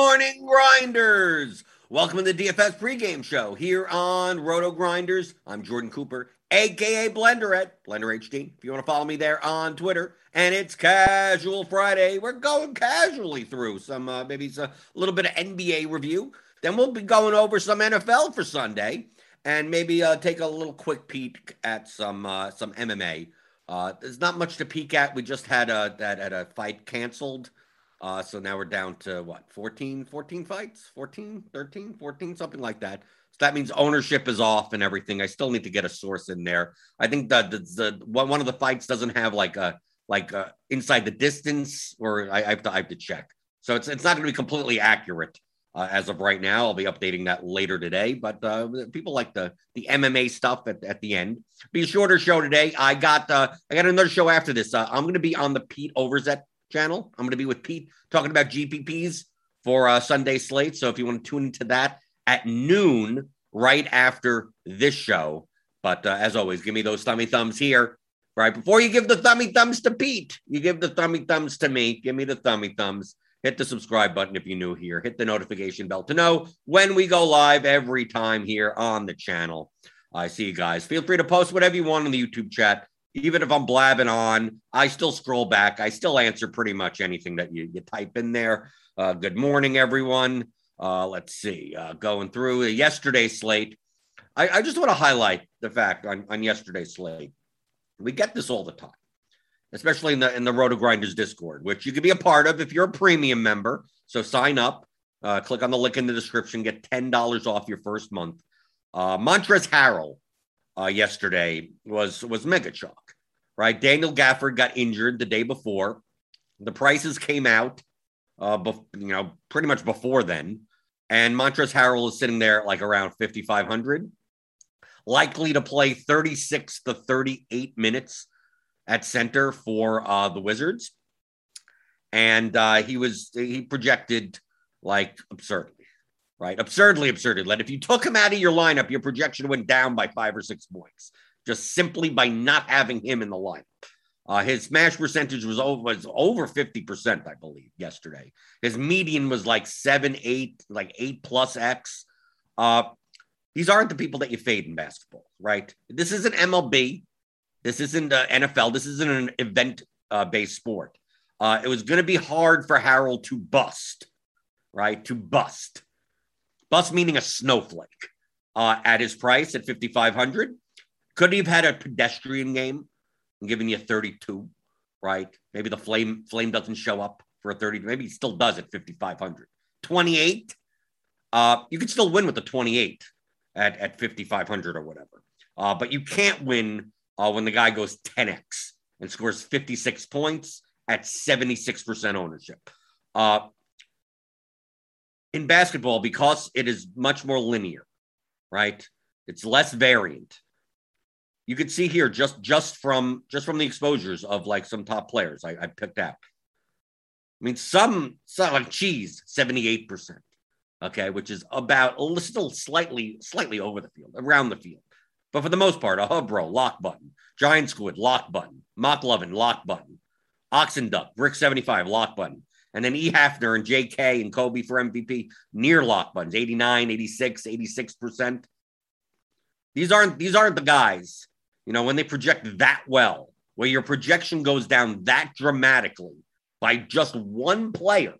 morning, grinders. Welcome to the DFS pregame show here on RotoGrinders. I'm Jordan Cooper, aka Blender at Blender HD. If you want to follow me there on Twitter, and it's Casual Friday. We're going casually through some uh, maybe a little bit of NBA review. Then we'll be going over some NFL for Sunday, and maybe uh, take a little quick peek at some uh, some MMA. Uh, there's not much to peek at. We just had a that had a fight canceled uh, so now we're down to what, 14, 14 fights, 14, 13, 14, something like that. So that means ownership is off and everything. I still need to get a source in there. I think that the, the one of the fights doesn't have like a like a inside the distance, or I, I have to I have to check. So it's it's not going to be completely accurate uh, as of right now. I'll be updating that later today. But uh, people like the the MMA stuff at, at the end. Be a shorter show today. I got uh, I got another show after this. Uh, I'm going to be on the Pete Overzet channel. I'm going to be with Pete talking about GPPs for uh, Sunday slate. So if you want to tune into that at noon, right after this show. But uh, as always, give me those thummy thumbs here. Right before you give the thummy thumbs to Pete, you give the thummy thumbs to me. Give me the thummy thumbs. Hit the subscribe button if you're new here. Hit the notification bell to know when we go live every time here on the channel. I see you guys. Feel free to post whatever you want in the YouTube chat even if I'm blabbing on, I still scroll back. I still answer pretty much anything that you, you type in there. Uh, good morning, everyone. Uh, let's see, uh, going through yesterday's slate. I, I just want to highlight the fact on, on yesterday's slate. We get this all the time, especially in the in the RotoGrinders Discord, which you can be a part of if you're a premium member. So sign up, uh, click on the link in the description, get ten dollars off your first month. Uh, Montrezl Harrell uh, yesterday was was mega chalk, right? Daniel Gafford got injured the day before. The prices came out, uh, bef- you know, pretty much before then, and Montrezl Harrell is sitting there like around fifty five hundred, likely to play thirty six to thirty eight minutes at center for uh, the Wizards, and uh, he was he projected like absurdly right? Absurdly absurd. That if you took him out of your lineup, your projection went down by five or six points just simply by not having him in the lineup. Uh, his smash percentage was over was over 50%, I believe, yesterday. His median was like seven, eight, like eight plus X. Uh, these aren't the people that you fade in basketball, right? This isn't MLB. This isn't uh, NFL. This isn't an event uh, based sport. Uh, it was going to be hard for Harrell to bust, right? To bust. Bust meaning a snowflake uh, at his price at 5,500. Could he have had a pedestrian game and given you 32, right? Maybe the flame flame doesn't show up for a 30. Maybe he still does at 5,500. 28, uh, you could still win with the 28 at, at 5,500 or whatever. Uh, but you can't win uh, when the guy goes 10x and scores 56 points at 76% ownership. Uh, in basketball because it is much more linear, right? It's less variant. You could see here just just from just from the exposures of like some top players I, I picked out. I mean, some some like cheese, 78%. Okay, which is about a still slightly, slightly over the field, around the field. But for the most part, a Hubro, lock button, Giant Squid, lock button, Mock Lovin, lock button, Oxen Duck, Brick 75, lock button, and then E. Hafner and JK and Kobe for MVP, near lock buttons, 89, 86, 86%. These aren't these aren't the guys, you know, when they project that well, where your projection goes down that dramatically by just one player.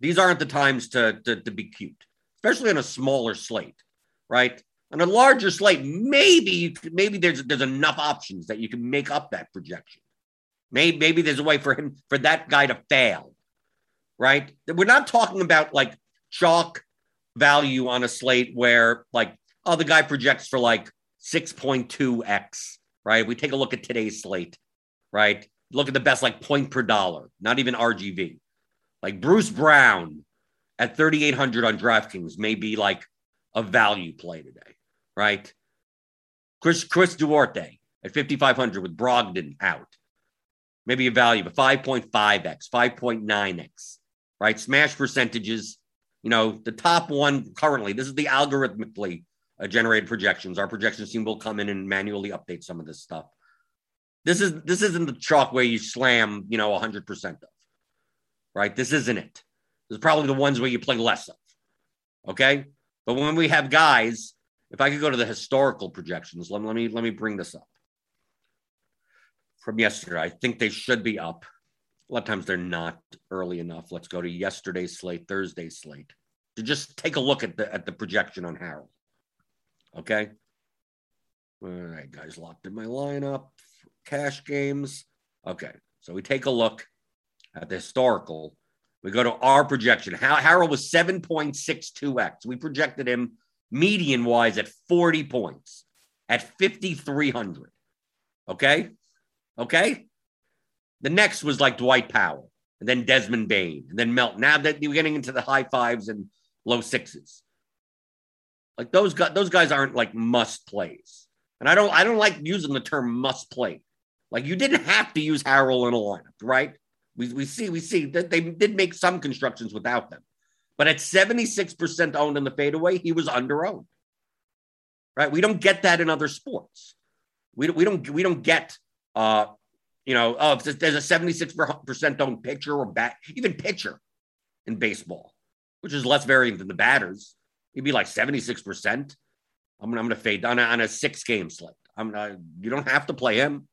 These aren't the times to, to, to be cute, especially on a smaller slate, right? On a larger slate, maybe maybe there's there's enough options that you can make up that projection. Maybe, maybe there's a way for him, for that guy to fail, right? We're not talking about like chalk value on a slate where like, oh, the guy projects for like 6.2x, right? We take a look at today's slate, right? Look at the best like point per dollar, not even RGV. Like Bruce Brown at 3,800 on DraftKings may be like a value play today, right? Chris, Chris Duarte at 5,500 with Brogdon out maybe a value of 5.5x, 5.9x, right? Smash percentages, you know, the top one currently, this is the algorithmically uh, generated projections. Our projections team will come in and manually update some of this stuff. This is this isn't the chalk where you slam, you know, 100% of, right? This isn't it. This is probably the ones where you play less of. Okay. But when we have guys, if I could go to the historical projections, let, let me let me bring this up from yesterday. I think they should be up. A lot of times they're not early enough. Let's go to yesterday's slate, Thursday's slate, to just take a look at the at the projection on Harrell. Okay. All right, guys, locked in my lineup. Cash games. Okay, so we take a look at the historical. We go to our projection. Harrell was 7.62x. We projected him median wise at 40 points at 5,300. Okay. Okay. The next was like Dwight Powell and then Desmond Bane and then Melton. Now that you're getting into the high fives and low sixes. Like those guys, those guys aren't like must plays. And I don't I don't like using the term must play. Like you didn't have to use Harrell in a lineup, right? We, we see we see that they did make some constructions without them. But at 76% owned in the fadeaway, he was under owned. Right? We don't get that in other sports. We, we don't we don't get uh you know, oh, if there's a 76% owned pitcher or bat, even pitcher in baseball, which is less variant than the batters. He'd be like 76%. I'm gonna, I'm gonna fade on a, on a six game slate. I'm not, you don't have to play him.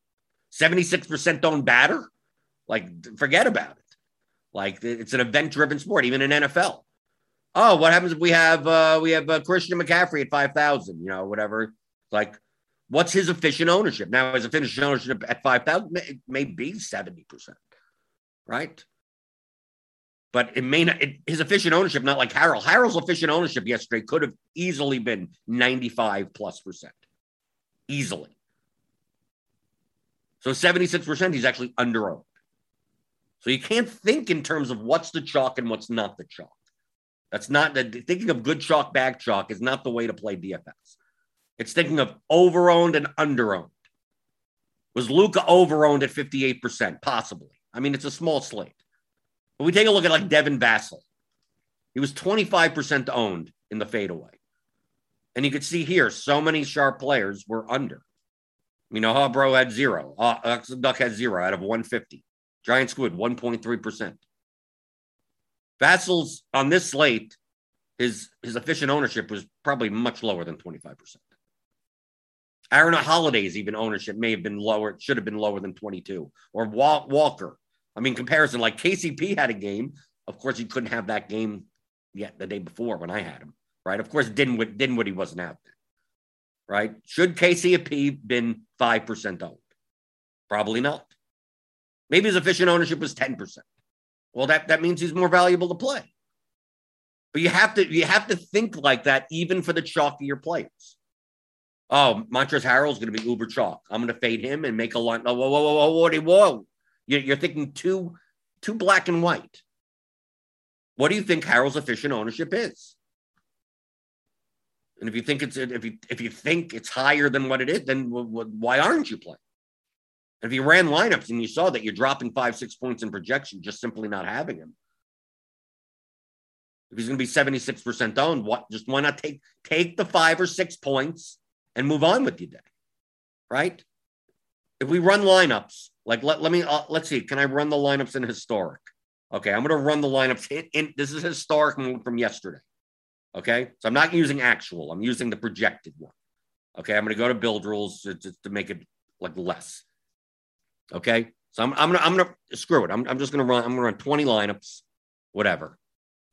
76% don't batter. Like, forget about it. Like, it's an event driven sport, even in NFL. Oh, what happens if we have uh, we have uh, Christian McCaffrey at 5,000, you know, whatever. Like, What's his efficient ownership? Now, his efficient ownership at 5,000 may, may be 70%, right? But it may not, it, his efficient ownership, not like Harrell. Harrell's efficient ownership yesterday could have easily been 95 plus percent. Easily. So 76%, he's actually under owned. So you can't think in terms of what's the chalk and what's not the chalk. That's not the thinking of good chalk, bad chalk is not the way to play DFS. It's thinking of overowned and underowned. Was Luka overowned at 58%? Possibly. I mean, it's a small slate. We take a look at like Devin Vassell. He was 25% owned in the fadeaway. And you could see here, so many sharp players were under. You know, Hobro had zero. Uh, Duck had zero out of 150. Giant Squid, 1.3%. Vassell's on this slate, his his efficient ownership was probably much lower than 25%. Aaron Holiday's even ownership may have been lower, it should have been lower than 22. Or Walker. I mean, comparison like KCP had a game. Of course, he couldn't have that game yet the day before when I had him, right? Of course, Dinwiddie, Dinwiddie wasn't out there, right? Should KCP been 5% owned? Probably not. Maybe his efficient ownership was 10%. Well, that, that means he's more valuable to play. But you have to you have to think like that even for the chalkier players oh, Montrezl Harrell's going to be uber chalk. I'm going to fade him and make a line. Oh, whoa, whoa, whoa, whoa, whoa, whoa. You're thinking too, too black and white. What do you think Harrell's efficient ownership is? And if you think it's if you if you think it's higher than what it is, then why aren't you playing? And if you ran lineups and you saw that you're dropping five six points in projection, just simply not having him. If he's going to be seventy six percent owned, what? Just why not take take the five or six points and move on with your day, right? If we run lineups, like let, let me uh, let's see, can I run the lineups in historic? Okay, I'm going to run the lineups in, in this is historic from yesterday. Okay, so I'm not using actual, I'm using the projected one. Okay, I'm going to go to build rules to, to, to make it like less. Okay, so I'm, I'm gonna I'm gonna screw it. I'm, I'm just gonna run. I'm gonna run 20 lineups, whatever,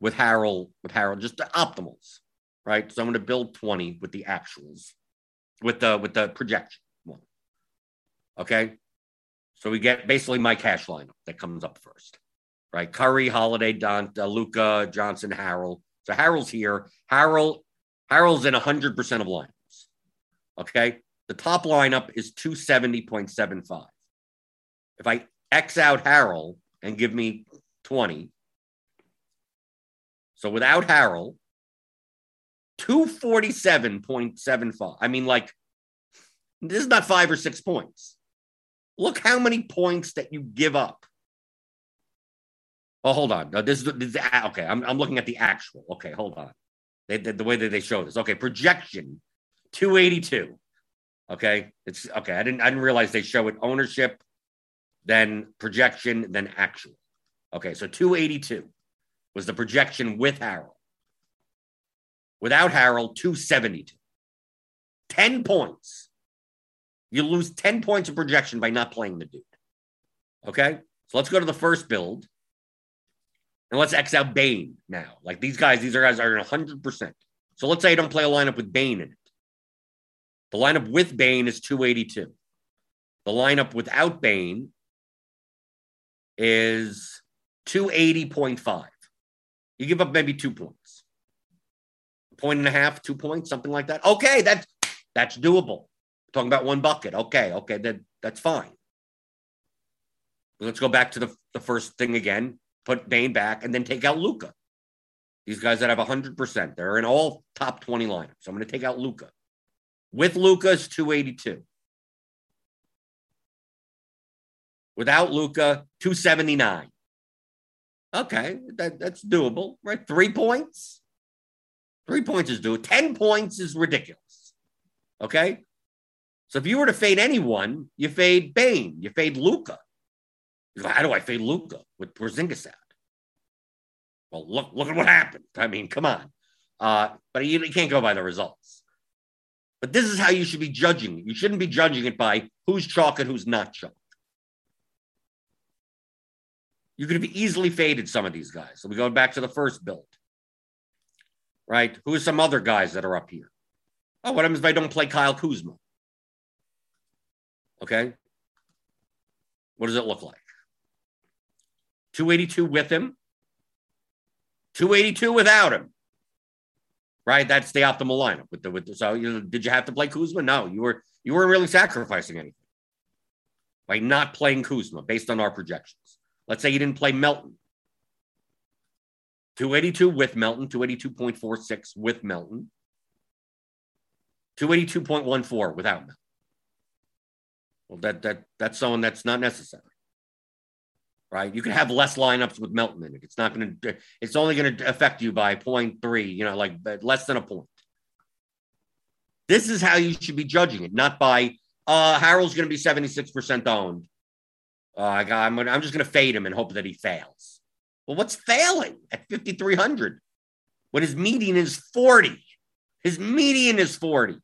with Harrell with Harrell just the optimals, right? So I'm gonna build 20 with the actuals with the with the projection one. Okay. So we get basically my cash lineup that comes up first, right? Curry, Holiday, Don, uh, Luka, Johnson, Harrell. So Harrell's here. Harrell, Harrell's in 100% of lineups. Okay. The top lineup is 270.75. If I X out Harrell and give me 20, so without Harrell, 247.75. I mean, like, this is not five or six points. Look how many points that you give up. Oh, hold on. No, this is, this okay. I'm, I'm looking at the actual. Okay, hold on. They, the, the way that they show this. Okay, projection 282. Okay, it's okay. I didn't I didn't realize they show it ownership, then projection, then actual. Okay, so 282. was the projection with Harrell. Without Harrell, 272. 10 points. You lose 10 points of projection by not playing the dude. Okay? So let's go to the first build. And let's X out Bane now. Like these guys, these are guys are 100%. So let's say I don't play a lineup with Bane in it. The lineup with Bane is 282. The lineup without Bane is 280.5. You give up maybe two points, a point and a half, two points, something like that. Okay, that's that's doable. We're talking about one bucket. Okay, okay, that that's fine. Let's go back to the, the first thing again. Put Bane back and then take out Luka. These guys that have 100%, they're in all top 20 lineups. I'm going to take out Luka. With Luka's 282. Without Luka, 279. Okay, that, that's doable, right? Three points. Three points is doable. 10 points is ridiculous. Okay. So if you were to fade anyone, you fade Bane, you fade Luka. How do I fade Luka with Porzingis out? Well, look, look at what happened. I mean, come on. Uh, but you, you can't go by the results. But this is how you should be judging. You shouldn't be judging it by who's chalk and who's not chalk. You could have easily faded some of these guys. So we go back to the first build, right? Who are some other guys that are up here? Oh, what happens if I don't play Kyle Kuzma? Okay. What does it look like? 282 with him, 282 without him. Right? That's the optimal lineup with the with the, so you know, did you have to play Kuzma? No, you were you weren't really sacrificing anything by not playing Kuzma based on our projections. Let's say you didn't play Melton. 282 with Melton, 282.46 with Melton, 282.14 without Melton. Well, that that that's someone that's not necessary. Right? You can have less lineups with Melton in it. It's not going to it's only going to affect you by 0.3, you know, like less than a point. This is how you should be judging it, not by uh Harrell's going to be 76% owned. Uh, I'm, I'm just going to fade him and hope that he fails. Well, what's failing at 5,300 when his median is 40? His median is 40.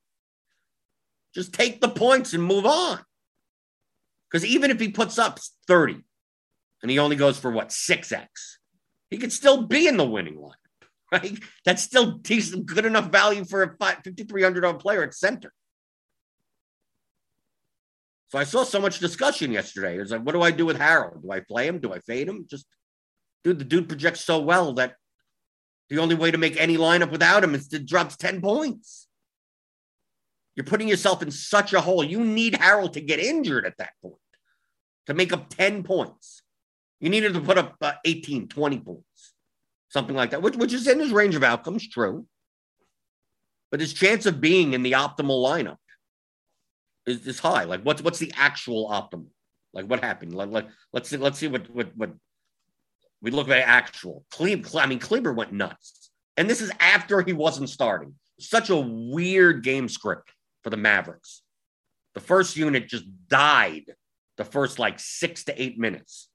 Just take the points and move on. Because even if he puts up 30 and he only goes for what, 6x, he could still be in the winning line, right? That's still decent, good enough value for a $5,300 player at center. So I saw so much discussion yesterday. It's like, what do I do with Harrell? Do I play him? Do I fade him? Just, dude, the dude projects so well that the only way to make any lineup without him is to drops 10 points. You're putting yourself in such a hole. You need Harrell to get injured at that point to make up 10 points. You needed to put up uh, 18, 20 points, something like that, which, which is in his range of outcomes, true. But his chance of being in the optimal lineup is, is high. Like what's what's the actual optimal? Like what happened? Let, let, let's see, let's see what what what we look at actual. Kleber, I mean, Kleber went nuts. And this is after he wasn't starting. Such a weird game script for the Mavericks. The first unit just died the first like six to eight minutes.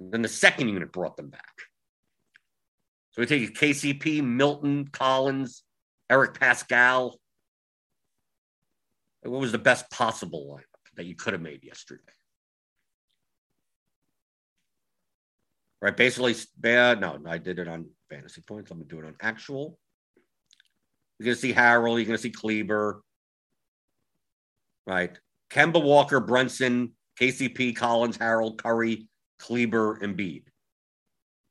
And then the second unit brought them back. So we take KCP, Melton, Collins, Eric Paschall. what was the best possible lineup that you could have made yesterday? Right, basically, bad. No, I did it on fantasy points. Let me do it on actual. You're to see Harrell. You're to see Kleber. Right. Kemba Walker, Brunson, KCP, Collins, Harrell, Curry, Kleber, Embiid.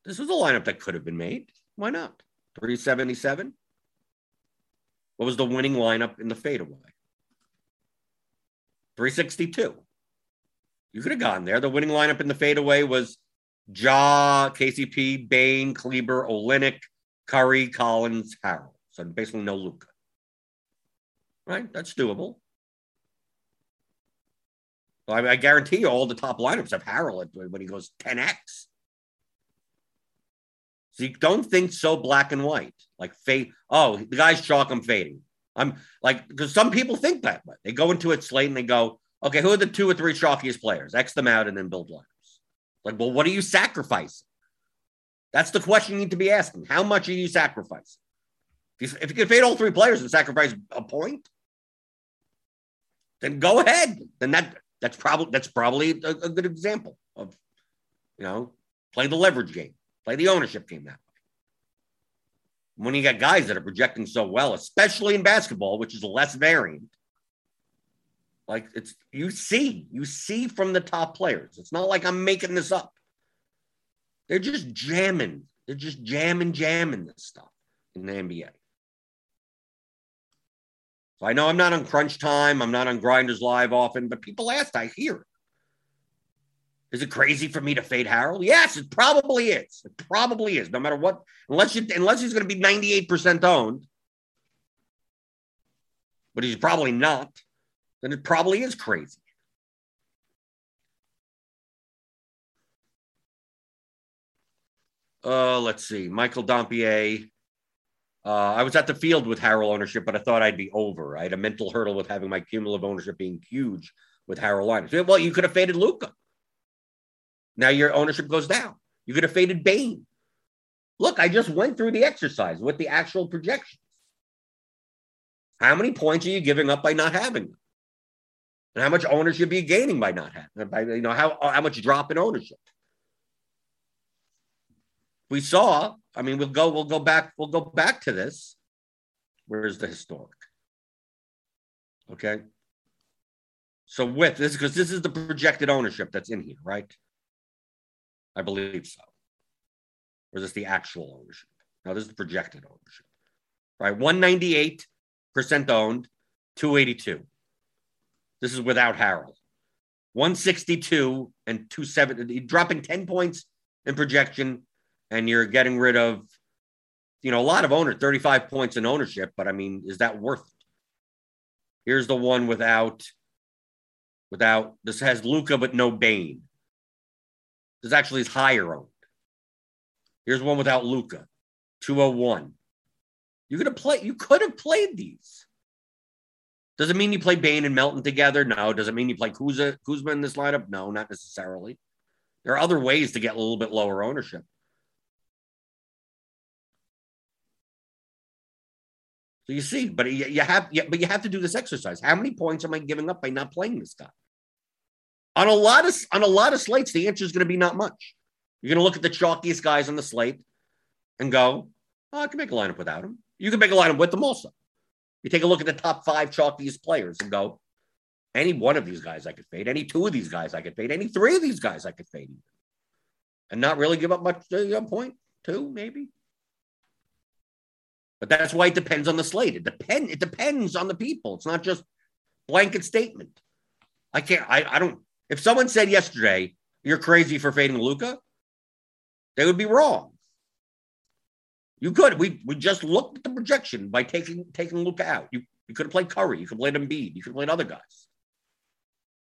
This was a lineup that could have been made. Why not? 377. What was the winning lineup in the fadeaway? 362. You could have gone there. The winning lineup in the fadeaway was Ja, KCP, Bane, Kleber, Olynyk, Curry, Collins, Harrell. So basically no Luka. Right? That's doable. I, I, guarantee you all the top lineups have Harrell when he goes 10x. So you don't think so black and white. Like fade. Oh, the guy's chalk, I'm fading. I'm like, because some people think that way. They go into it slate and they go, okay, who are the two or three chalkiest players? X them out and then build lineups. Like, well, what are you sacrificing? That's the question you need to be asking. How much are you sacrificing? If you can fade all three players and sacrifice a point, then go ahead. Then that that's probably that's probably a, a good example of you know play the leverage game, play the ownership game that way. When you got guys that are projecting so well, especially in basketball, which is less variant, like it's you see, you see from the top players. It's not like I'm making this up. They're just jamming. They're just jamming, jamming this stuff in the NBA. I know I'm not on crunch time. I'm not on Grinders Live often, but people ask, I hear. Is it crazy for me to fade Harrell? Yes, it probably is. It probably is. No matter what, unless you unless he's going to be 98% owned, but he's probably not, then it probably is crazy. Uh, let's see. Michael Dompier uh, I was at the field with Harrell ownership, but I thought I'd be over. I had a mental hurdle with having my cumulative ownership being huge with Harrell lineups. Well, you could have faded Luka. Now your ownership goes down. You could have faded Bane. Look, I just went through the exercise with the actual projections. How many points are you giving up by not having them? And how much ownership are you gaining by not having? By you know how how much drop in ownership? We saw, I mean, we'll go, we'll go back, we'll go back to this. Where's the historic? Okay. So with this, because this is the projected ownership that's in here, right? I believe so. Or is this the actual ownership? No, this is the projected ownership. Right. 198% owned, 282. This is without Harrell. 162 and 270, dropping 10 points in projection and you're getting rid of, you know, a lot of owner, 35 points in ownership, but I mean, is that worth it? Here's the one without, without, this has Luka, but no Bane. This actually is higher owned. Here's one without Luka, 201. You could have played, you could have played these. Does it mean you play Bane and Melton together? No. Does it mean you play Kuzma, Kuzma in this lineup? No, not necessarily. There are other ways to get a little bit lower ownership. So you see, but you have, but you have to do this exercise. How many points am I giving up by not playing this guy? On a lot of on a lot of slates, the answer is going to be not much. You're going to look at the chalkiest guys on the slate and go, oh, I can make a lineup without him. You can make a lineup with them also. You take a look at the top five chalkiest players and go, any one of these guys I could fade, any two of these guys I could fade, any three of these guys I could fade, and not really give up much uh, point two maybe. But that's why it depends on the slate. It depend. It depends on the people. It's not just blanket statement. I can't. I, I don't. If someone said yesterday you're crazy for fading Luka, they would be wrong. You could. We we just looked at the projection by taking taking Luka out. You you could have played Curry. You could have played Embiid. You could have played other guys.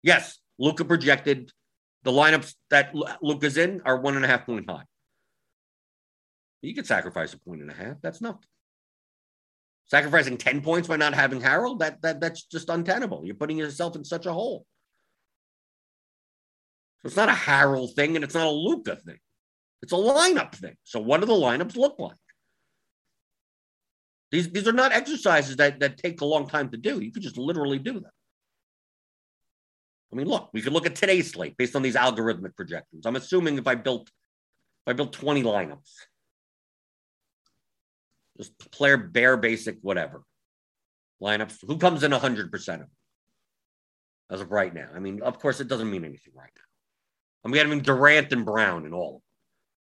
Yes, Luka projected the lineups that Luka's in are one and a half point high. You could sacrifice a point and a half. That's nothing. Sacrificing 10 points by not having Harrell, that, that that's just untenable. You're putting yourself in such a hole. So it's not a Harrell thing and it's not a Luka thing. It's a lineup thing. So what do the lineups look like? These, these are not exercises that, that take a long time to do. You could just literally do them. I mean, look, we could look at today's slate based on these algorithmic projections. I'm assuming if I built if I built 20 lineups, just player bare basic, whatever. Lineups. Who comes in 100% of them as of right now? I mean, of course, it doesn't mean anything right now. I'm getting Durant and Brown and all of them.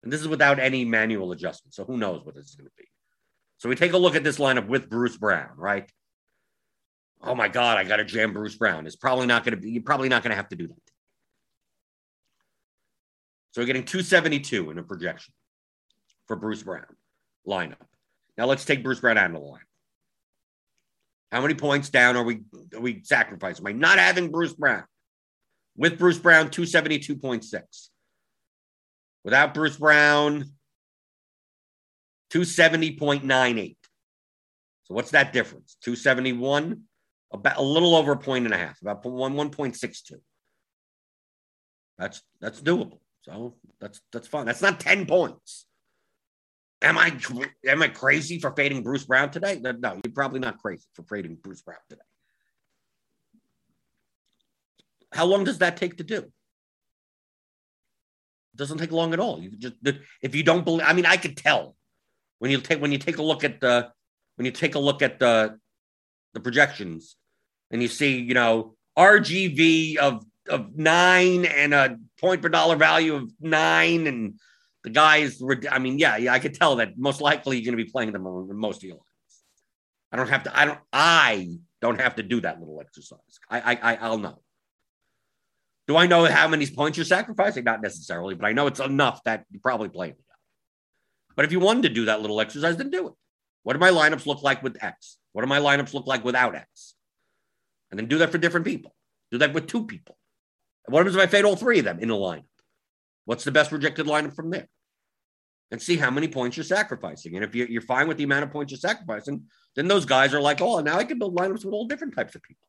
And this is without any manual adjustment. So who knows what this is going to be. So we take a look at this lineup with Bruce Brown, right? Oh my God, I got to jam Bruce Brown. It's probably not going to be, you're probably not going to have to do that. So we're getting 272 in a projection for Bruce Brown lineup. Now let's take Bruce Brown out of the line. How many points down are we are we sacrificing by not having Bruce Brown? With Bruce Brown, 272.6. Without Bruce Brown, 270.98. So what's that difference? 271, about a little over a point and a half, about one 1.62. That's that's doable. So that's that's fine. That's not 10 points. Am I am I crazy for fading Bruce Brown today? No, you're probably not crazy for fading Bruce Brown today. How long does that take to do? It doesn't take long at all. You just if you don't believe, I mean, I could tell when you take when you take a look at the when you take a look at the the projections and you see, you know, RGV of of nine and a point per dollar value of nine and the guys, I mean, yeah, yeah, I could tell that most likely you're going to be playing them on most of your lines. I don't have to. I don't. I don't have to do that little exercise. I, I, I'll know. Do I know how many points you're sacrificing? Not necessarily, but I know it's enough that you probably play it. But if you wanted to do that little exercise, then do it. What do my lineups look like with X? What do my lineups look like without X? And then do that for different people. Do that with two people. what happens if I fade all three of them in a lineup? What's the best projected lineup from there? And see how many points you're sacrificing. And if you're fine with the amount of points you're sacrificing, then those guys are like, oh, now I can build lineups with all different types of people.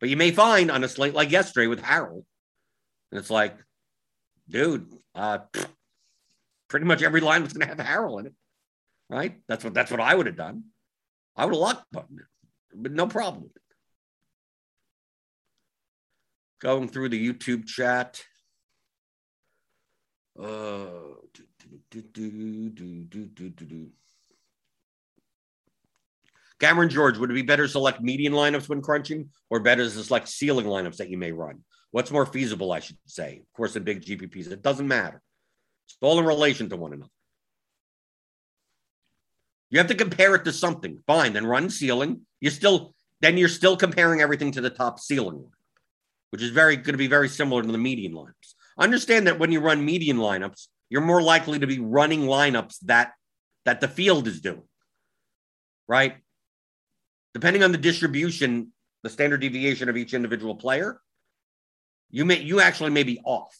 But you may find on a slate like yesterday with Harrell, and it's like, dude, uh, pretty much every line was going to have Harrell in it, right? That's what that's what I would have done. I would have locked button but no problem. Going through the YouTube chat. Uh, do, do, do, Cameron George, would it be better to select median lineups when crunching or better to select ceiling lineups that you may run? What's more feasible, I should say? Of course, in big GPPs, it doesn't matter. It's all in relation to one another. You have to compare it to something. Fine, then run ceiling. You're still then you're still comparing everything to the top ceiling which is very going to be very similar to the median lineups. Understand that when you run median lineups, you're more likely to be running lineups that that the field is doing. Right? Depending on the distribution, the standard deviation of each individual player, you may you actually may be off.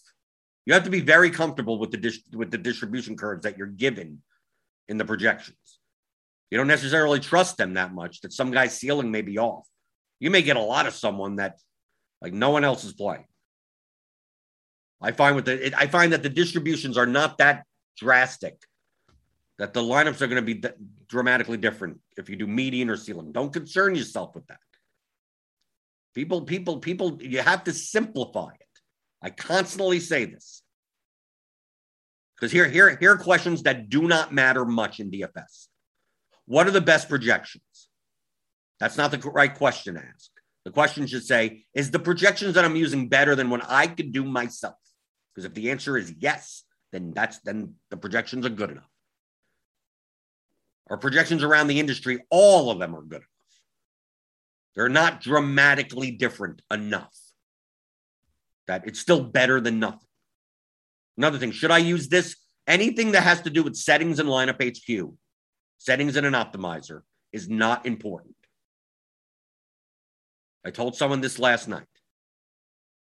You have to be very comfortable with the dis- with the distribution curves that you're given in the projections. You don't necessarily trust them that much that some guy's ceiling may be off. You may get a lot of someone that like no one else is playing. I find with the I find that the distributions are not that drastic. That the lineups are going to be dramatically different if you do median or ceiling. Don't concern yourself with that. People, people, people, you have to simplify it. I constantly say this. Because here, here, here are questions that do not matter much in DFS. What are the best projections? That's not the right question to ask. The question should say, is the projections that I'm using better than what I could do myself? Because if the answer is yes, then that's then the projections are good enough. Our projections around the industry, all of them are good enough. They're not dramatically different enough that it's still better than nothing. Another thing, should I use this? Anything that has to do with settings and lineup HQ, settings in an optimizer is not important. I told someone this last night.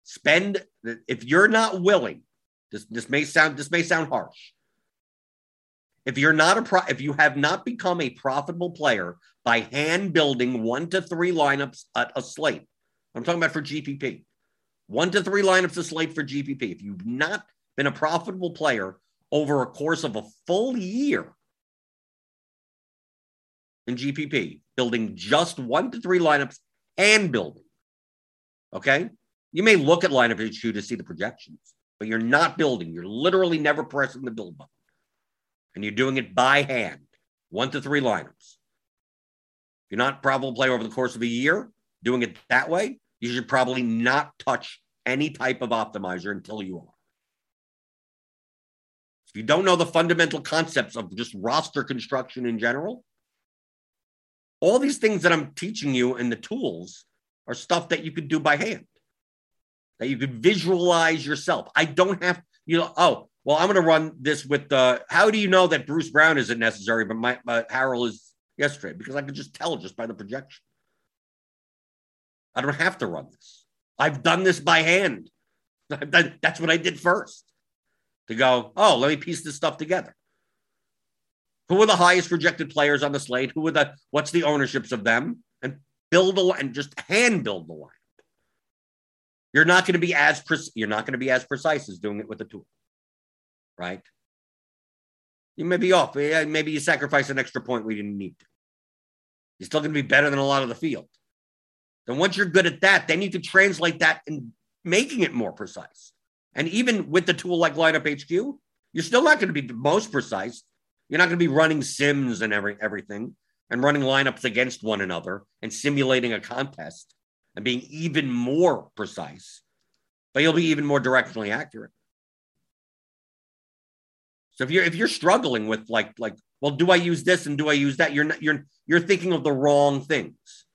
Spend if you're not willing. This this may sound this may sound harsh. If you're not a pro, if you have not become a profitable player by hand building one to three lineups at a slate, I'm talking about for GPP, one to three lineups a slate for GPP. If you've not been a profitable player over a course of a full year in GPP, building just one to three lineups and building. Okay. You may look at line lineup HQ to see the projections, but you're not building. You're literally never pressing the build button. And you're doing it by hand, one to three lineups. If you're not probable player over the course of a year, doing it that way, you should probably not touch any type of optimizer until you are. If you don't know the fundamental concepts of just roster construction in general, all these things that I'm teaching you and the tools are stuff that you could do by hand, that you could visualize yourself. I don't have, you know, oh, well, I'm going to run this with the, how do you know that Bruce Brown isn't necessary, but my, but Harrell is yesterday? Because I could just tell just by the projection. I don't have to run this. I've done this by hand. That's what I did first to go, oh, let me piece this stuff together. Who are the highest projected players on the slate? Who are the what's the ownerships of them? And build a and just hand build the lineup. You're not going to be as pre- you're not going to be as precise as doing it with a tool, right? You may be off. Maybe you sacrifice an extra point we didn't need to. You're still going to be better than a lot of the field. Then once you're good at that, then you can translate that in making it more precise. And even with the tool like Lineup HQ, you're still not going to be the most precise. You're not going to be running sims and every everything and running lineups against one another and simulating a contest and being even more precise, but you'll be even more directionally accurate. So if you're if you're struggling with like like well, do I use this and do I use that? You're not, you're you're thinking of the wrong things.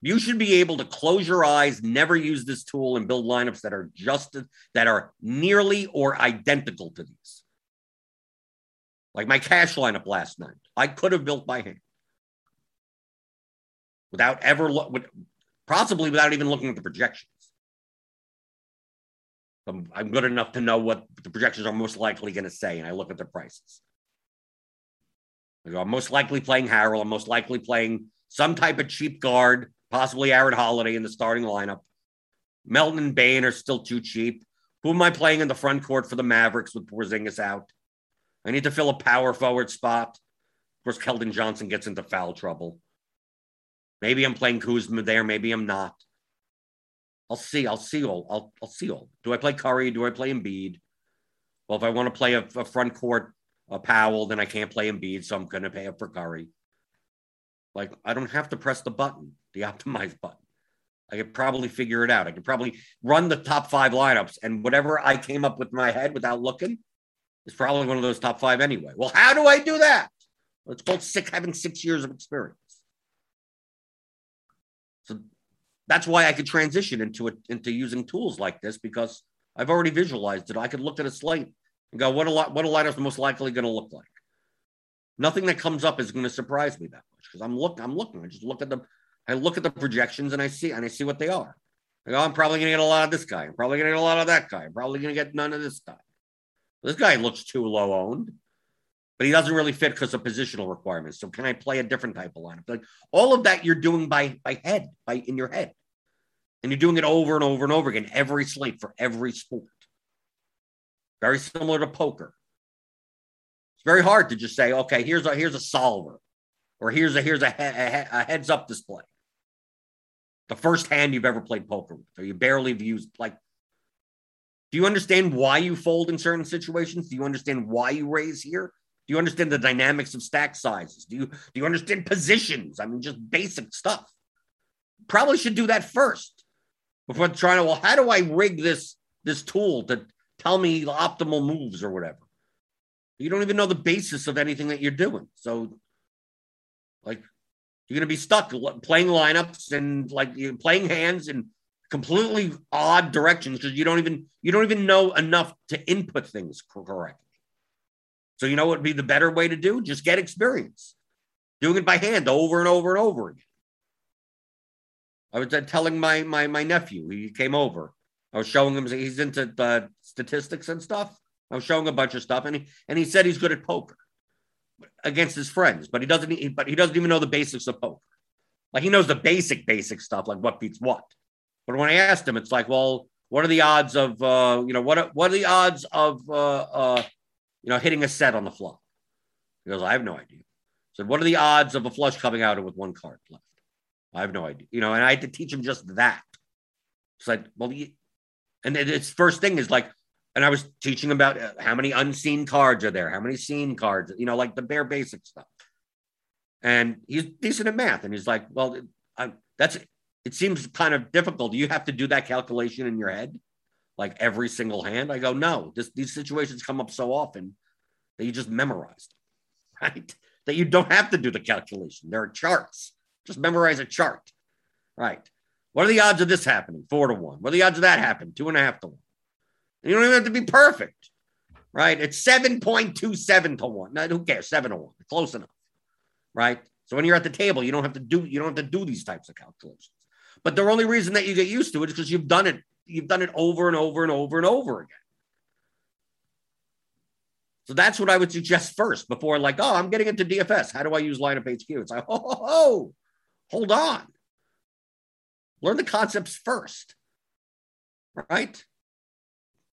You should be able to close your eyes, never use this tool, and build lineups that are just that are nearly or identical to these. Like my cash lineup last night, I could have built by hand without ever possibly without even looking at the projections. I'm, I'm good enough to know what the projections are most likely going to say, and I look at the prices. I'm most likely playing Harrell. I'm most likely playing some type of cheap guard possibly Aaron Holiday in the starting lineup. Melton and Bane are still too cheap. Who am I playing in the front court for the Mavericks with Porzingis out? I need to fill a power forward spot. Of course, Keldon Johnson gets into foul trouble. Maybe I'm playing Kuzma there. Maybe I'm not. I'll see. I'll see all. I'll, I'll see all. Do I play Curry? Do I play Embiid? Well, if I want to play a, a front court a Powell, then I can't play Embiid, so I'm going to pay up for Curry. Like I don't have to press the button, the optimize button. I could probably figure it out. I could probably run the top five lineups, and whatever I came up with in my head without looking is probably one of those top five anyway. Well, how do I do that? Well, it's called six, having six years of experience. So that's why I could transition into it into using tools like this because I've already visualized it. I could look at a slate and go, what a lot, what a lineup is most likely going to look like. Nothing that comes up is going to surprise me that much because I'm looking. I'm looking. I just look at the. I look at the projections and I see and I see what they are. I go, I'm probably going to get a lot of this guy. I'm probably going to get a lot of that guy. I'm probably going to get none of this guy. This guy looks too low owned, but he doesn't really fit because of positional requirements. So can I play a different type of lineup? Like all of that, you're doing by by head, by in your head, and you're doing it over and over and over again every slate for every sport. Very similar to poker. It's very hard to just say, okay, here's a here's a solver, or here's a here's a, a, a heads up display. The first hand you've ever played poker with, or you barely have used like. Do you understand why you fold in certain situations? Do you understand why you raise here? Do you understand the dynamics of stack sizes? Do you do you understand positions? I mean, just basic stuff. Probably should do that first before trying to. Well, how do I rig this this tool to tell me the optimal moves or whatever? You don't even know the basis of anything that you're doing. So, like, you're going to be stuck playing lineups and like playing hands in completely odd directions because you don't even you don't even know enough to input things correctly. So you know what would be the better way to do? Just get experience, doing it by hand over and over and over again. I was uh, telling my my my nephew. He came over. I was showing him he's into the statistics and stuff. I was showing a bunch of stuff, and he and he said he's good at poker against his friends, but he doesn't. He, but he doesn't even know the basics of poker. Like he knows the basic basic stuff, like what beats what. But when I asked him, it's like, well, what are the odds of uh, you know what are, what are the odds of uh, uh, you know hitting a set on the flop? He goes, I have no idea. So what are the odds of a flush coming out with one card left? I have no idea. You know, and I had to teach him just that. It's like, well, and its first thing is like, and I was teaching him about uh, how many unseen cards are there, how many seen cards, you know, like the bare basic stuff. And he's decent at math, and he's like, "Well, I, that's it. Seems kind of difficult. You have to do that calculation in your head, like every single hand?" I go, "No. This, these situations come up so often that you just memorize right? That you don't have to do the calculation. There are charts. Just memorize a chart, right? What are the odds of this happening? Four to one. What are the odds of that happening? Two and a half to one. You don't even have to be perfect, right? It's 7.27 to 1. Now, who cares? 7 to 1. Close enough, right? So when you're at the table, you don't have to do you don't have to do these types of calculations. But the only reason that you get used to it is because you've done it, you've done it over and over and over and over again. So that's what I would suggest first before, like, oh, I'm getting into DFS. How do I use lineup HQ? It's like, oh, oh, oh hold on. Learn the concepts first, right?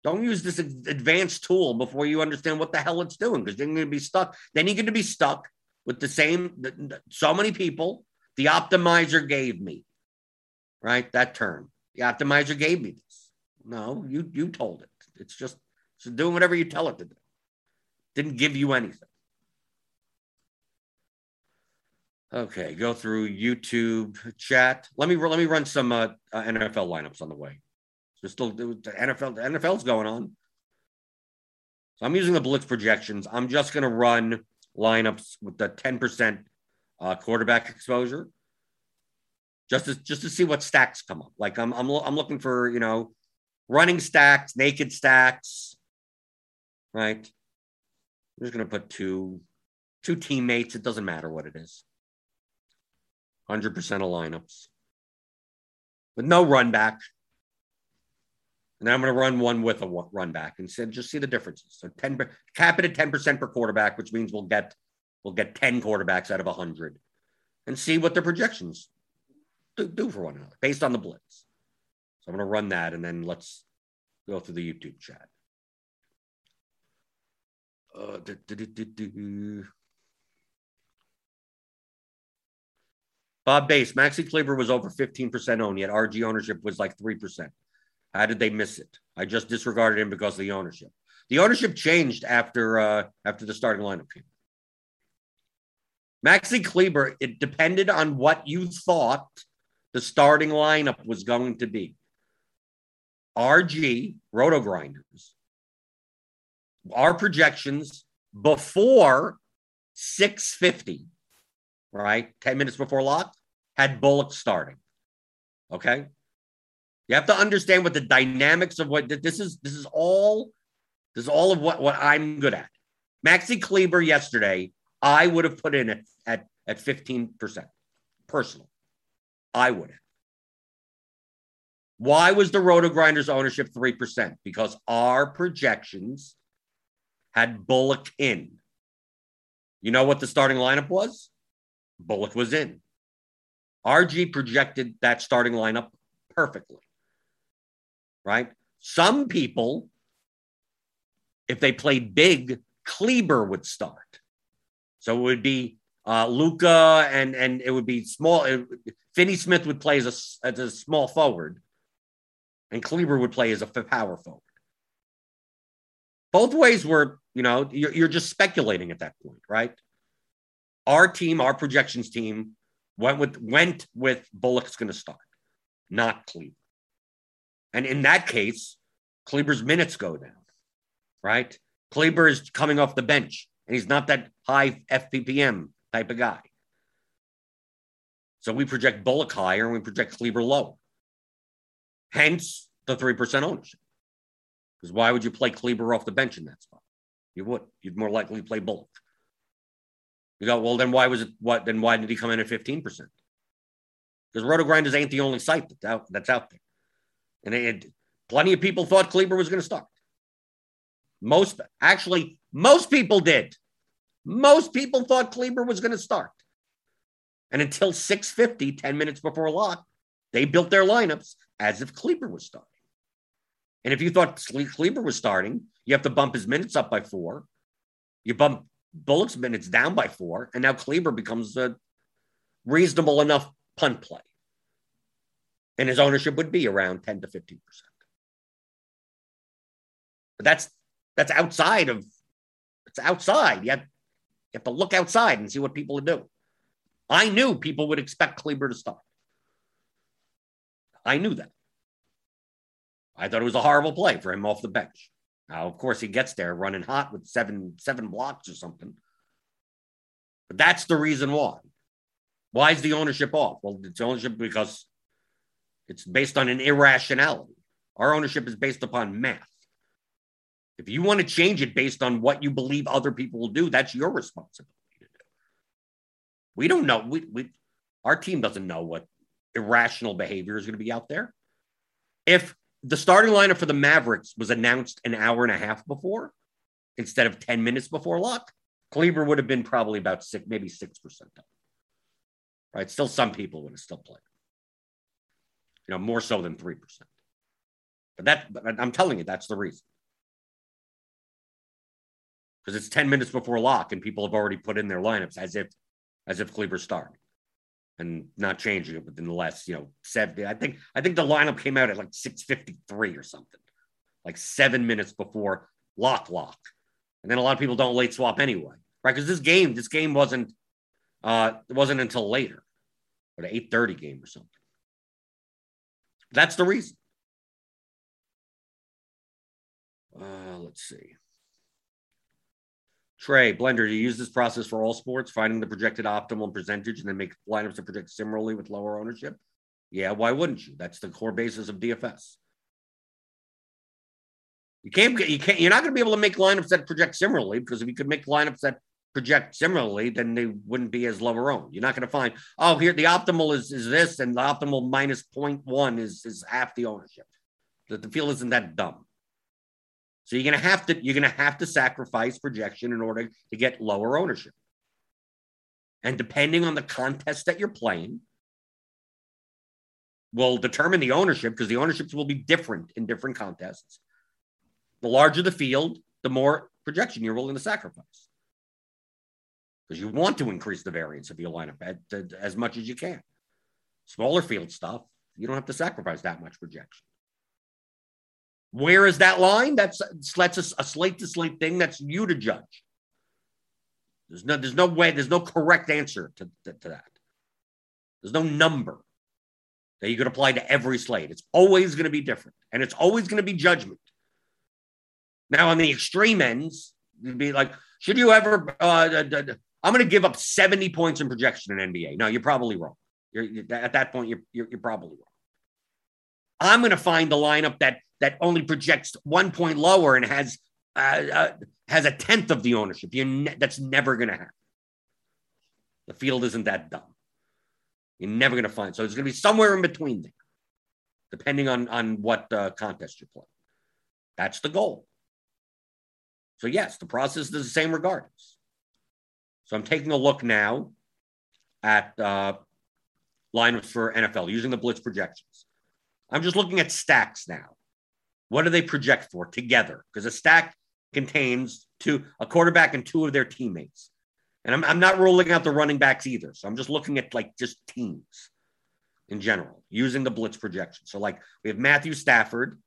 Don't use this advanced tool before you understand what the hell it's doing because then you're going to be stuck. Then you're going to be stuck with the same, so many people. The optimizer gave me, right? That term. The optimizer gave me this. No, you you told it. It's just it's doing whatever you tell it to do. Didn't give you anything. Okay, go through YouTube chat. Let me let me run some uh, uh, NFL lineups on the way. There's still the NFL. The NFL's going on. So I'm using the blitz projections. I'm just going to run lineups with the 10% uh, quarterback exposure, just to just to see what stacks come up. Like I'm I'm I'm looking for you know running stacks, naked stacks, right? I'm just to put two two teammates. It doesn't matter what it is. 100% of lineups. With no run back. And then I'm going to run one with a run back and just see the differences. So 10 cap it at 10% per quarterback, which means we'll get we'll get 10 quarterbacks out of 100 and see what their projections do, do for one another based on the blitz. So I'm going to run that and then let's go through the YouTube chat. Uh, do, do, Bob Base, Maxi Kleber was over 15% owned, yet RG ownership was like 3%. How did they miss it? I just disregarded him because of the ownership. The ownership changed after uh, after the starting lineup came. Maxi Kleber, it depended on what you thought the starting lineup was going to be. RG, RotoGrinders, our projections before 650, right? 10 minutes before lock, had Bullock starting. Okay. You have to understand what the dynamics of what this is. This is all. This is all of what what I'm good at. Maxi Kleber yesterday, I would have put in at at at 15 percent, personal. I would have. Why was the RotoGrinders ownership three percent? Because our projections had Bullock in. You know what the starting lineup was? Bullock was in. RG projected that starting lineup perfectly right? Some people, if they played big, Kleber would start. So it would be uh, Luka and and it would be small. It, Finney Smith would play as a, as a small forward, and Kleber would play as a power forward. Both ways were, you know, you're, you're just speculating at that point, right? Our team, our projections team, went with went with Bullock's going to start, not Kleber. And in that case, Kleber's minutes go down, right? Kleber is coming off the bench and he's not that high FPPM type of guy. So we project Bullock higher and we project Kleber lower. Hence the 3% ownership. Because why would you play Kleber off the bench in that spot? You would. You'd more likely play Bullock. You go, well, then why was it what then why did he come in at 15%? Because RotoGrinders ain't the only site that's out that's out there. And had plenty of people thought Kleber was going to start. Most, actually, most people did. Most people thought Kleber was going to start. And until 650, 10 minutes before lock, they built their lineups as if Kleber was starting. And if you thought Kleber was starting, you have to bump his minutes up by four. You bump Bullock's minutes down by four. And now Kleber becomes a reasonable enough punt play and his ownership would be around 10 to 15%. But that's that's outside of it's outside. Have, you have to look outside and see what people are doing. I knew people would expect Kleber to start. I knew that. I thought it was a horrible play for him off the bench. Now, of course, he gets there running hot with seven seven blocks or something. But that's the reason why. Why is the ownership off? Well, it's ownership because it's based on an irrationality. Our ownership is based upon math. If you want to change it based on what you believe other people will do, that's your responsibility to do. We don't know. We, we our team doesn't know what irrational behavior is going to be out there. If the starting lineup for the Mavericks was announced an hour and a half before instead of 10 minutes before lock, Kleber would have been probably about six, maybe 6% up. Right. Still, some people would have still played you know, more so than 3%. But that, but I'm telling you, that's the reason. Because it's 10 minutes before lock and people have already put in their lineups as if as if Kleber's starting and not changing it within the last, you know, 70. I think I think the lineup came out at like 653 or something, like seven minutes before lock lock. And then a lot of people don't late swap anyway, right? Because this game, this game wasn't uh it wasn't until later, but an 8:30 game or something. That's the reason. Uh, let's see. Trey, Blender, do you use this process for all sports, finding the projected optimal percentage and then make lineups that project similarly with lower ownership? Yeah, why wouldn't you? That's the core basis of DFS. You can't you can't you're not going to be able to make lineups that project similarly because if you could make lineups that project similarly, then they wouldn't be as lower owned. You're not going to find, oh, here the optimal is is this and the optimal minus 0.1 is is half the ownership. The, the field isn't that dumb. So you're gonna have to you're gonna have to sacrifice projection in order to get lower ownership. And depending on the contest that you're playing, will determine the ownership because the ownerships will be different in different contests. The larger the field, the more projection you're willing to sacrifice. Because you want to increase the variance of your lineup at, as much as you can. Smaller field stuff, you don't have to sacrifice that much projection. Where is that line? That's that's a, a slate to slate thing. That's you to judge. There's no there's no way there's no correct answer to, to, to that. There's no number that you could apply to every slate. It's always going to be different, and it's always going to be judgment. Now, on the extreme ends, you'd be like, should you ever? Uh, I'm going to give up 70 points in projection in NBA. No, you're probably wrong. You're, you're at that point. You're, you're, you're probably wrong. I'm going to find the lineup that that only projects one point lower and has uh, uh, has a tenth of the ownership. You ne- that's never going to happen. The field isn't that dumb. You're never going to find. So it's going to be somewhere in between there, depending on on what uh, contest you're playing. That's the goal. So yes, the process is the same regardless. So I'm taking a look now at uh, lineups for NFL using the blitz projections. I'm just looking at stacks now. What do they project for together? Because a stack contains two, a quarterback and two of their teammates. And I'm, I'm not ruling out the running backs either. So I'm just looking at like just teams in general using the blitz projection. So like we have Matthew Stafford,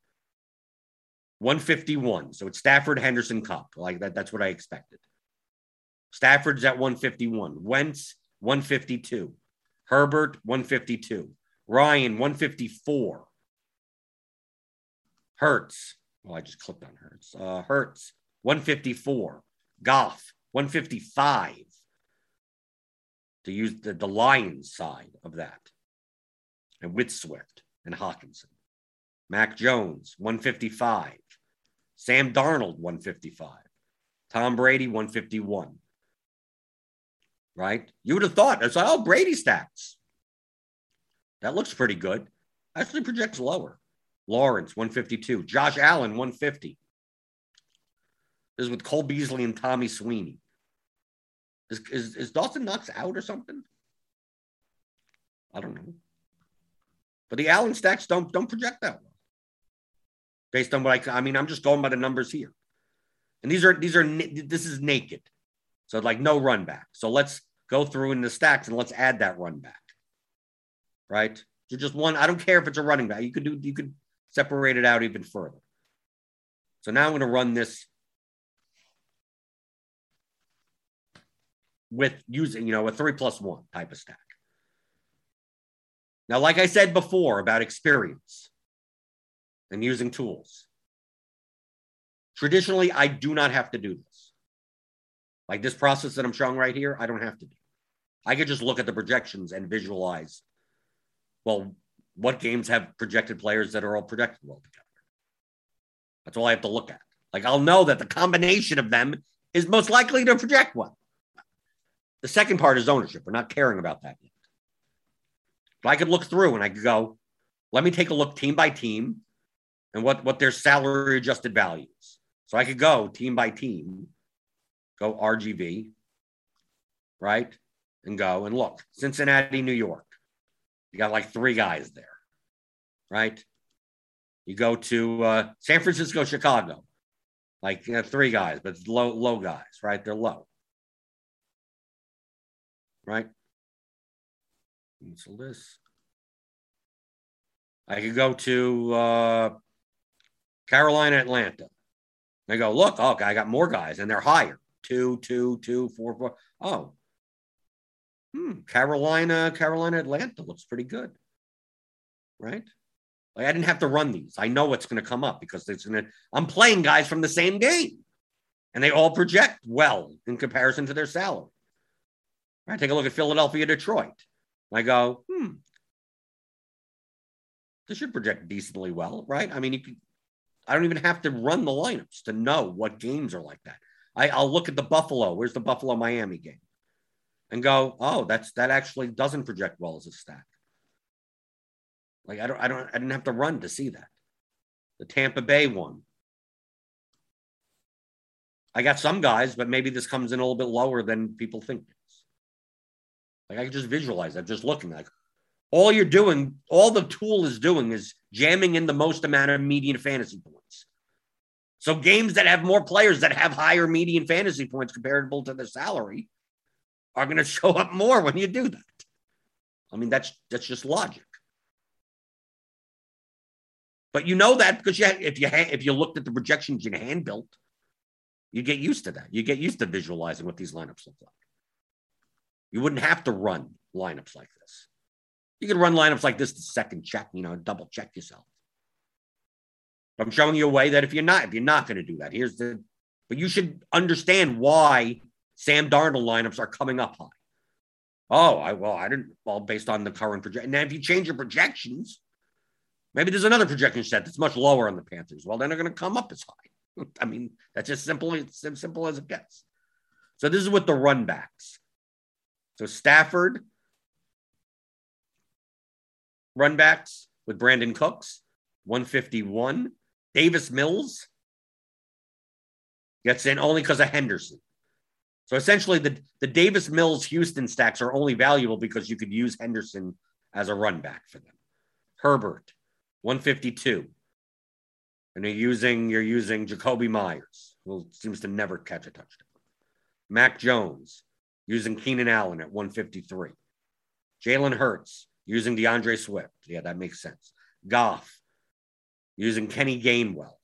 151. So it's Stafford, Henderson, Kupp. Like that, that's what I expected. Stafford's at 151. Wentz, 152. Herbert, 152. Ryan, 154. Hurts. Well, I just clicked on Hurts. Uh, Hurts, 154. Goff, 155. To use the, the Lions side of that. And with Swift and Hockenson. Mac Jones, 155. Sam Darnold, 155. Tom Brady, 151. Right? You would have thought that's all Brady stats. That looks pretty good. Actually projects lower. Lawrence, 152. Josh Allen, 150. This is with Cole Beasley and Tommy Sweeney. Is, is, is Dawson Knox out or something? I don't know. But the Allen stacks don't don't project that well. Based on what I I mean, I'm just going by the numbers here. And these are these are this is naked. So like no run back. So let's go through in the stacks and let's add that run back. Right? So just one, I don't care if it's a running back. You could do you could separate it out even further. So now I'm going to run this with using, you know, a three plus one type of stack. Now, like I said before about experience and using tools, traditionally, I do not have to do this. Like this process that I'm showing right here, I don't have to do. I could just look at the projections and visualize, well, what games have projected players that are all projected well together? That's all I have to look at. Like I'll know that the combination of them is most likely to project one. The second part is ownership. We're not caring about that yet. But I could look through and I could go, let me take a look team by team and what, what their salary adjusted values. So I could go team by team, go RGV, right? And go and look. Cincinnati, New York. You got like three guys there, right? You go to uh, San Francisco, Chicago, like you know, three guys, but low, low guys, right? They're low, right? Cancel this. I could go to uh, Carolina, Atlanta. They go, look, oh, I got more guys, and they're higher. Two, two, two, four, four. Oh, hmm, Carolina, Carolina, Atlanta looks pretty good, right? Like I didn't have to run these. I know what's going to come up because it's going to. I'm playing guys from the same game, and they all project well in comparison to their salary. Right? Take a look at Philadelphia, Detroit. I go, hmm, this should project decently well, right? I mean, could, I don't even have to run the lineups to know what games are like that. I, I'll look at the Buffalo. Where's the Buffalo Miami game? And go, oh, that's that actually doesn't project well as a stack. Like I don't, I don't, I didn't have to run to see that. The Tampa Bay one. I got some guys, but maybe this comes in a little bit lower than people think. Like I can just visualize that, just looking like all you're doing, all the tool is doing is jamming in the most amount of median fantasy points. So games that have more players that have higher median fantasy points comparable to the salary are going to show up more when you do that. I mean, that's that's just logic. But you know that because you, if you if you looked at the projections you hand built, you get used to that. You get used to visualizing what these lineups look like. You wouldn't have to run lineups like this. You could run lineups like this to second check, you know, double check yourself. I'm showing you a way that if you're not, if you're not going to do that, here's the, but you should understand why Sam Darnold lineups are coming up high. Oh, I well, I didn't. Well, based on the current projection. Now, if you change your projections, Maybe there's another projection set that's much lower on the Panthers. Well, then they're going to come up as high. I mean, that's just simple, as simple as it gets. So this is with the run backs. So Stafford, run backs with Brandin Cooks, 151. Davis Mills gets in only because of Henderson. So essentially, the, the Davis Mills Houston stacks are only valuable because you could use Henderson as a run back for them. Herbert, 152. And you're using you're using Jakobi Meyers, who seems to never catch a touchdown. Mac Jones using Keenan Allen at 153. Jalen Hurts using D'Andre Swift. Yeah, that makes sense. Goff using Kenny Gainwell,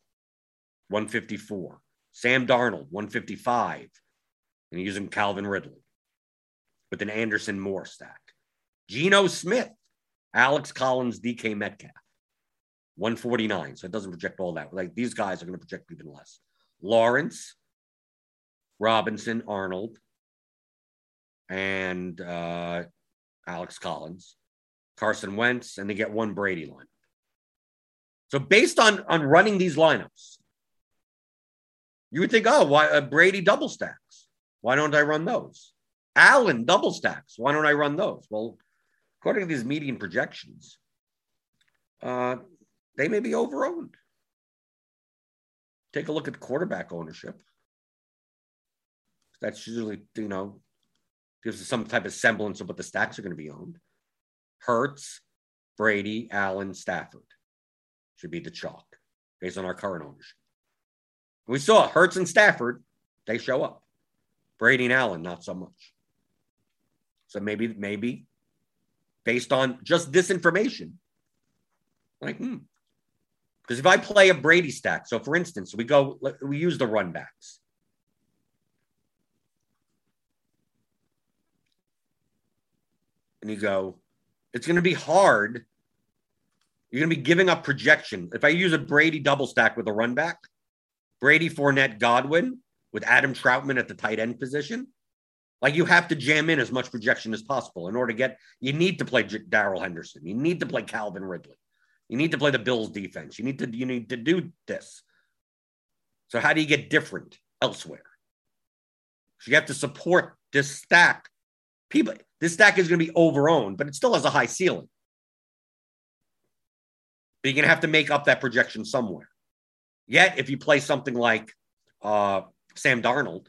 154. Sam Darnold, 155. And using Calvin Ridley with an Anderson Moore stack. Geno Smith, Alex Collins, DK Metcalf. 149. So it doesn't project all that. Like these guys are going to project even less. Lawrence, Robinson, Arnold, and uh, Alex Collins, Carson Wentz, and they get one Brady line. So based on on running these lineups, you would think, oh, why a Brady double stacks? Why don't I run those? Allen double stacks. Why don't I run those? Well, according to these median projections, uh, they may be overowned. Take a look at quarterback ownership. That's usually, you know, gives us some type of semblance of what the stacks are going to be owned. Hurts, Brady, Allen, Stafford should be the chalk based on our current ownership. We saw Hurts and Stafford, they show up. Brady and Allen, not so much. So maybe, maybe based on just this information, like, hmm, because if I play a Brady stack, so for instance, we go, we use the run backs. And you go, it's going to be hard. You're going to be giving up projection. If I use a Brady double stack with a run back, Brady, Fournette, Godwin with Adam Trautman at the tight end position, like you have to jam in as much projection as possible in order to get, you need to play Darrell Henderson. You need to play Calvin Ridley. You need to play the Bills defense. You need to you need to do this. So how do you get different elsewhere? So you have to support this stack. People, this stack is going to be overowned, but it still has a high ceiling. But you're going to have to make up that projection somewhere. Yet, if you play something like uh, Sam Darnold,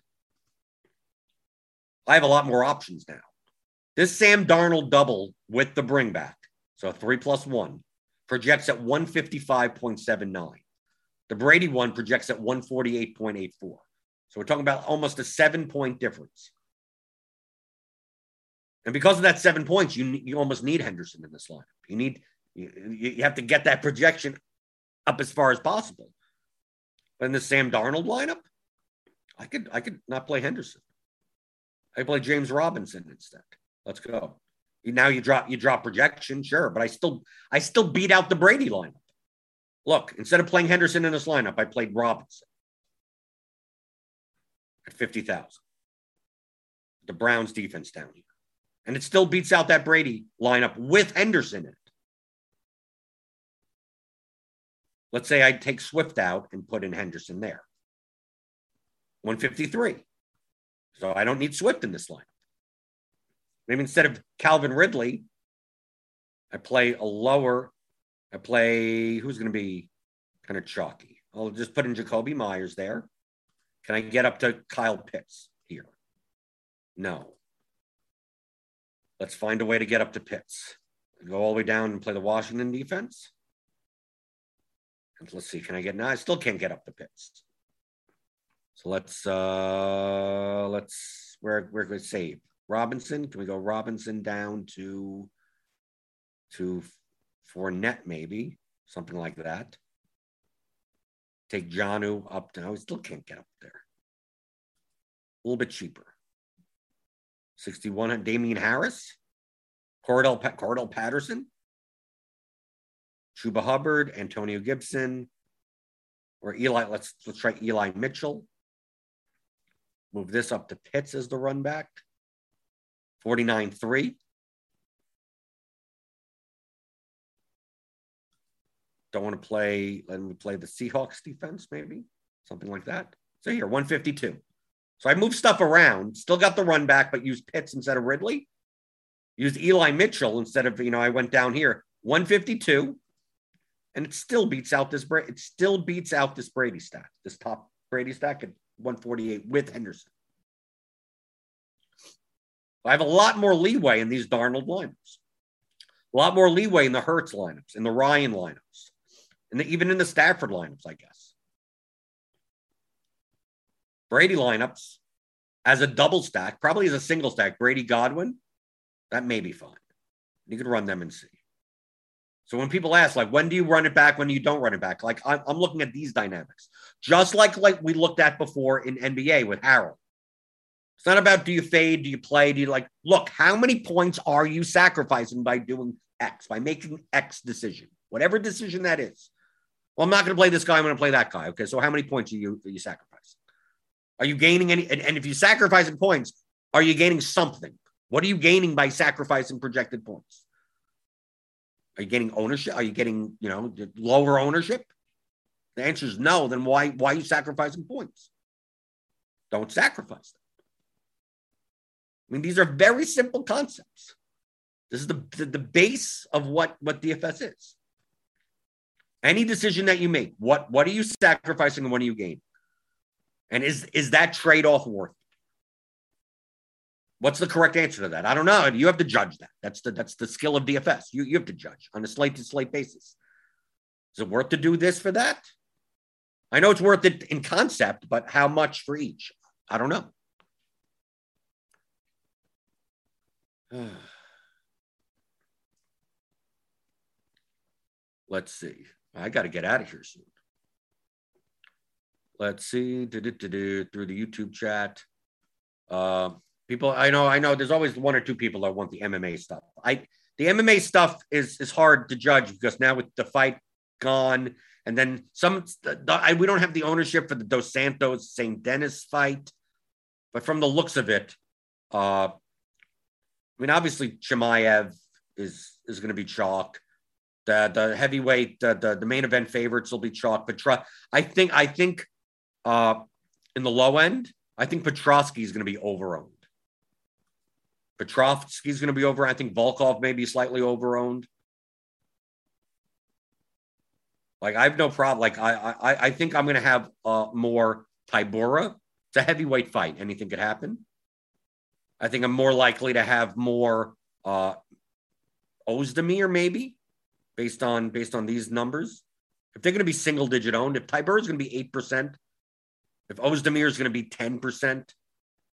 I have a lot more options now. This Sam Darnold double with the bring back, so three plus one, projects at 155.79. The Brady one projects at 148.84. So we're talking about almost a seven point difference. And because of that seven points, you you almost need Henderson in this lineup. You need you, you have to get that projection up as far as possible. But In the Sam Darnold lineup, I could I could not play Henderson. I play James Robinson instead. Let's go. Now you drop you drop projection, sure, but I still I still beat out the Brady lineup. Look, instead of playing Henderson in this lineup, I played Robinson at 50,000. The Browns defense down here. And it still beats out that Brady lineup with Henderson in it. Let's say I take Swift out and put in Henderson there. 153. So I don't need Swift in this lineup. Maybe instead of Calvin Ridley, I play a lower, I play who's going to be kind of chalky. I'll just put in Jakobi Meyers there. Can I get up to Kyle Pitts here? No. Let's find a way to get up to Pitts. Go all the way down and play the Washington defense. And let's see, can I get now? I still can't get up to Pitts. So let's uh let's where where could save? Robinson. Can we go Robinson down to to Fournette, maybe something like that? Take Janu up to. I still can't get up there. A little bit cheaper. 61 Damien Harris, Cordarrelle, Cordarrelle Patterson, Chuba Hubbard, Antonio Gibson, or Eli. Let's let's try Eli Mitchell. Move this up to Pitts as the run back. 49 3. Don't want to play, let me play the Seahawks defense, maybe something like that. So here, 152. So I moved stuff around, still got the run back, but used Pitts instead of Ridley. Used Eli Mitchell instead of, you know, I went down here, 152. And it still beats out this, it still beats out this Brady stack, this top Brady stack at 148 with Henderson. I have a lot more leeway in these Darnold lineups, a lot more leeway in the Hurts lineups, in the Ryan lineups, and even in the Stafford lineups, I guess. Brady lineups as a double stack, probably as a single stack, Brady Godwin, that may be fine. You could run them and see. So when people ask, like, when do you run it back? When you don't run it back? Like, I'm, I'm looking at these dynamics, just like like we looked at before in NBA with Harrell. It's not about do you fade, do you play, do you like, look, how many points are you sacrificing by doing X, by making X decision, whatever decision that is. Well, I'm not going to play this guy. I'm going to play that guy. Okay. So how many points are you, are you sacrificing? Are you gaining any? And, and if you're sacrificing points, are you gaining something? What are you gaining by sacrificing projected points? Are you getting ownership? Are you getting, you know, lower ownership? The answer is no. Then why, why are you sacrificing points? Don't sacrifice them. I mean, these are very simple concepts. This is the, the, the base of what, what DFS is. Any decision that you make, what, what are you sacrificing and what are you gaining? And is, is that trade off worth it? What's the correct answer to that? I don't know. You have to judge that. That's the that's the skill of DFS. You you have to judge on a slate to slate basis. Is it worth to do this for that? I know it's worth it in concept, but how much for each? I don't know. Let's see. I got to get out of here soon. Let's see. Through the YouTube chat. Uh, people, I know, I know. There's always one or two people that want the MMA stuff. I the MMA stuff is is hard to judge because now with the fight gone, and then some, the, I, we don't have the ownership for the Dos Santos St. Denis fight, but from the looks of it, uh, I mean, obviously Chimaev is is going to be chalk. The the heavyweight the, the, the main event favorites will be chalk. But I think I think uh, in the low end, I think Petroski is going to be overowned. Petrovsky is going to be over. I think Volkov may be slightly overowned. Like I have no problem. Like I I, I think I'm going to have uh, more Tybura. It's a heavyweight fight. Anything could happen. I think I'm more likely to have more uh, Ozdemir maybe based on based on these numbers. If they're going to be single digit owned, if Tybura is going to be eight percent, if Ozdemir is going to be ten percent,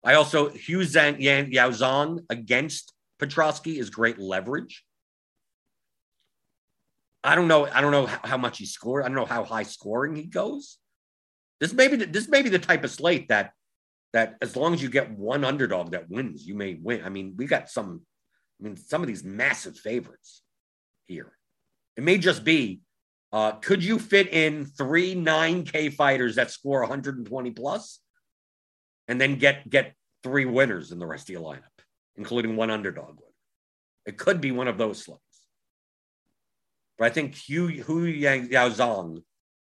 I also Hugh Zhang, Yan, Yao against Petroski is great leverage. I don't know. I don't know how, much he scored. I don't know how high scoring he goes. This may be the, this may be the type of slate that that as long as you get one underdog that wins, you may win. I mean, we got some. I mean, some of these massive favorites here. It may just be. Uh, could you fit in three 9K fighters that score 120 plus, and then get get three winners in the rest of your lineup, including one underdog winner? It could be one of those slates. But I think Hu Hu Yang Yao Zhang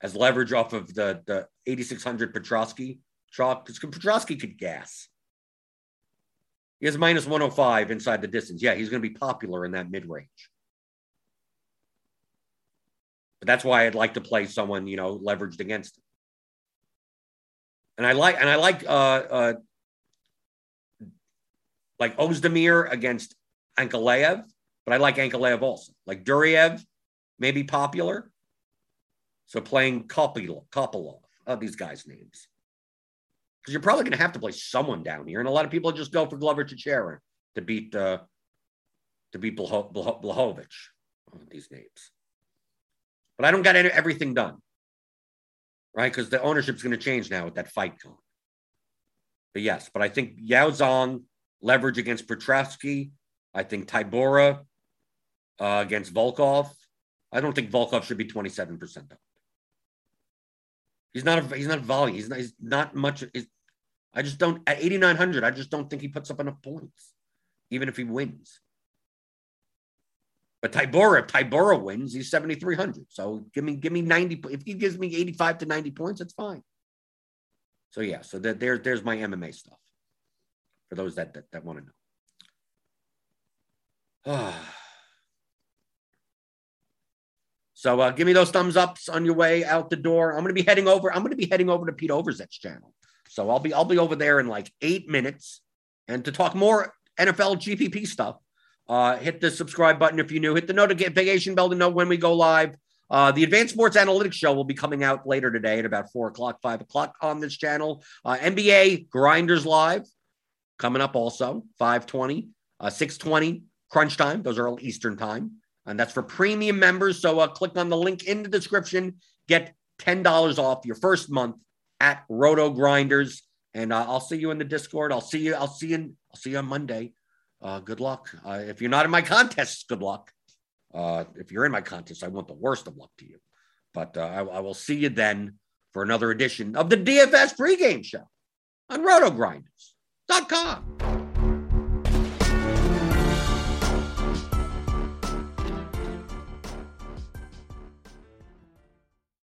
as leverage off of the the 8600 Petroski chalk because Petroski could gas. He has minus 105 inside the distance. Yeah, he's going to be popular in that mid range. But that's why I'd like to play someone you know leveraged against him. And I like and I like uh uh like Ozdemir against Ankalaev, but I like Ankalaev also. Like Duraev may be popular. So playing Kopylov, uh, these guys' names. Because you're probably going to have to play someone down here. And a lot of people just go for Glover to Teixeira to beat uh, to beat Blachowicz on these names. But I don't got any, everything done, right? Because the ownership's going to change now with that fight going. But yes, but I think Yaozong leverage against Petroski. I think Tybura uh, against Volkov. I don't think Volkov should be 27% though. He's not a he's not volume. He's not, he's not much. I just don't at 8900. I just don't think he puts up enough points, even if he wins. But Tybura, if Tybura wins, he's 7300. So give me give me 90. If he gives me 85 to 90 points, that's fine. So yeah, so that there, there's my MMA stuff for those that that, that want to know. Ah. So uh, give me those thumbs ups on your way out the door. I'm going to be heading over. I'm going to be heading over to Pete Overzet's channel. So I'll be I'll be over there in like eight minutes, and to talk more NFL GPP stuff. Uh, hit the subscribe button if you're new. Hit the notification bell to know when we go live. Uh, the Advanced Sports Analytics Show will be coming out later today at about four o'clock, five o'clock on this channel. Uh, NBA Grinders Live coming up also, 520, uh, 620, crunch time. Those are all Eastern time and that's for premium members. So uh, click on the link in the description, get $10 off your first month at RotoGrinders. And uh, I'll see you in the Discord. I'll see you. I'll see you. In, I'll see you on Monday. Uh, good luck. Uh, if you're not in my contests, good luck. Uh, if you're in my contest, I want the worst of luck to you. But uh, I, I will see you then for another edition of the DFS pregame show on RotoGrinders.com.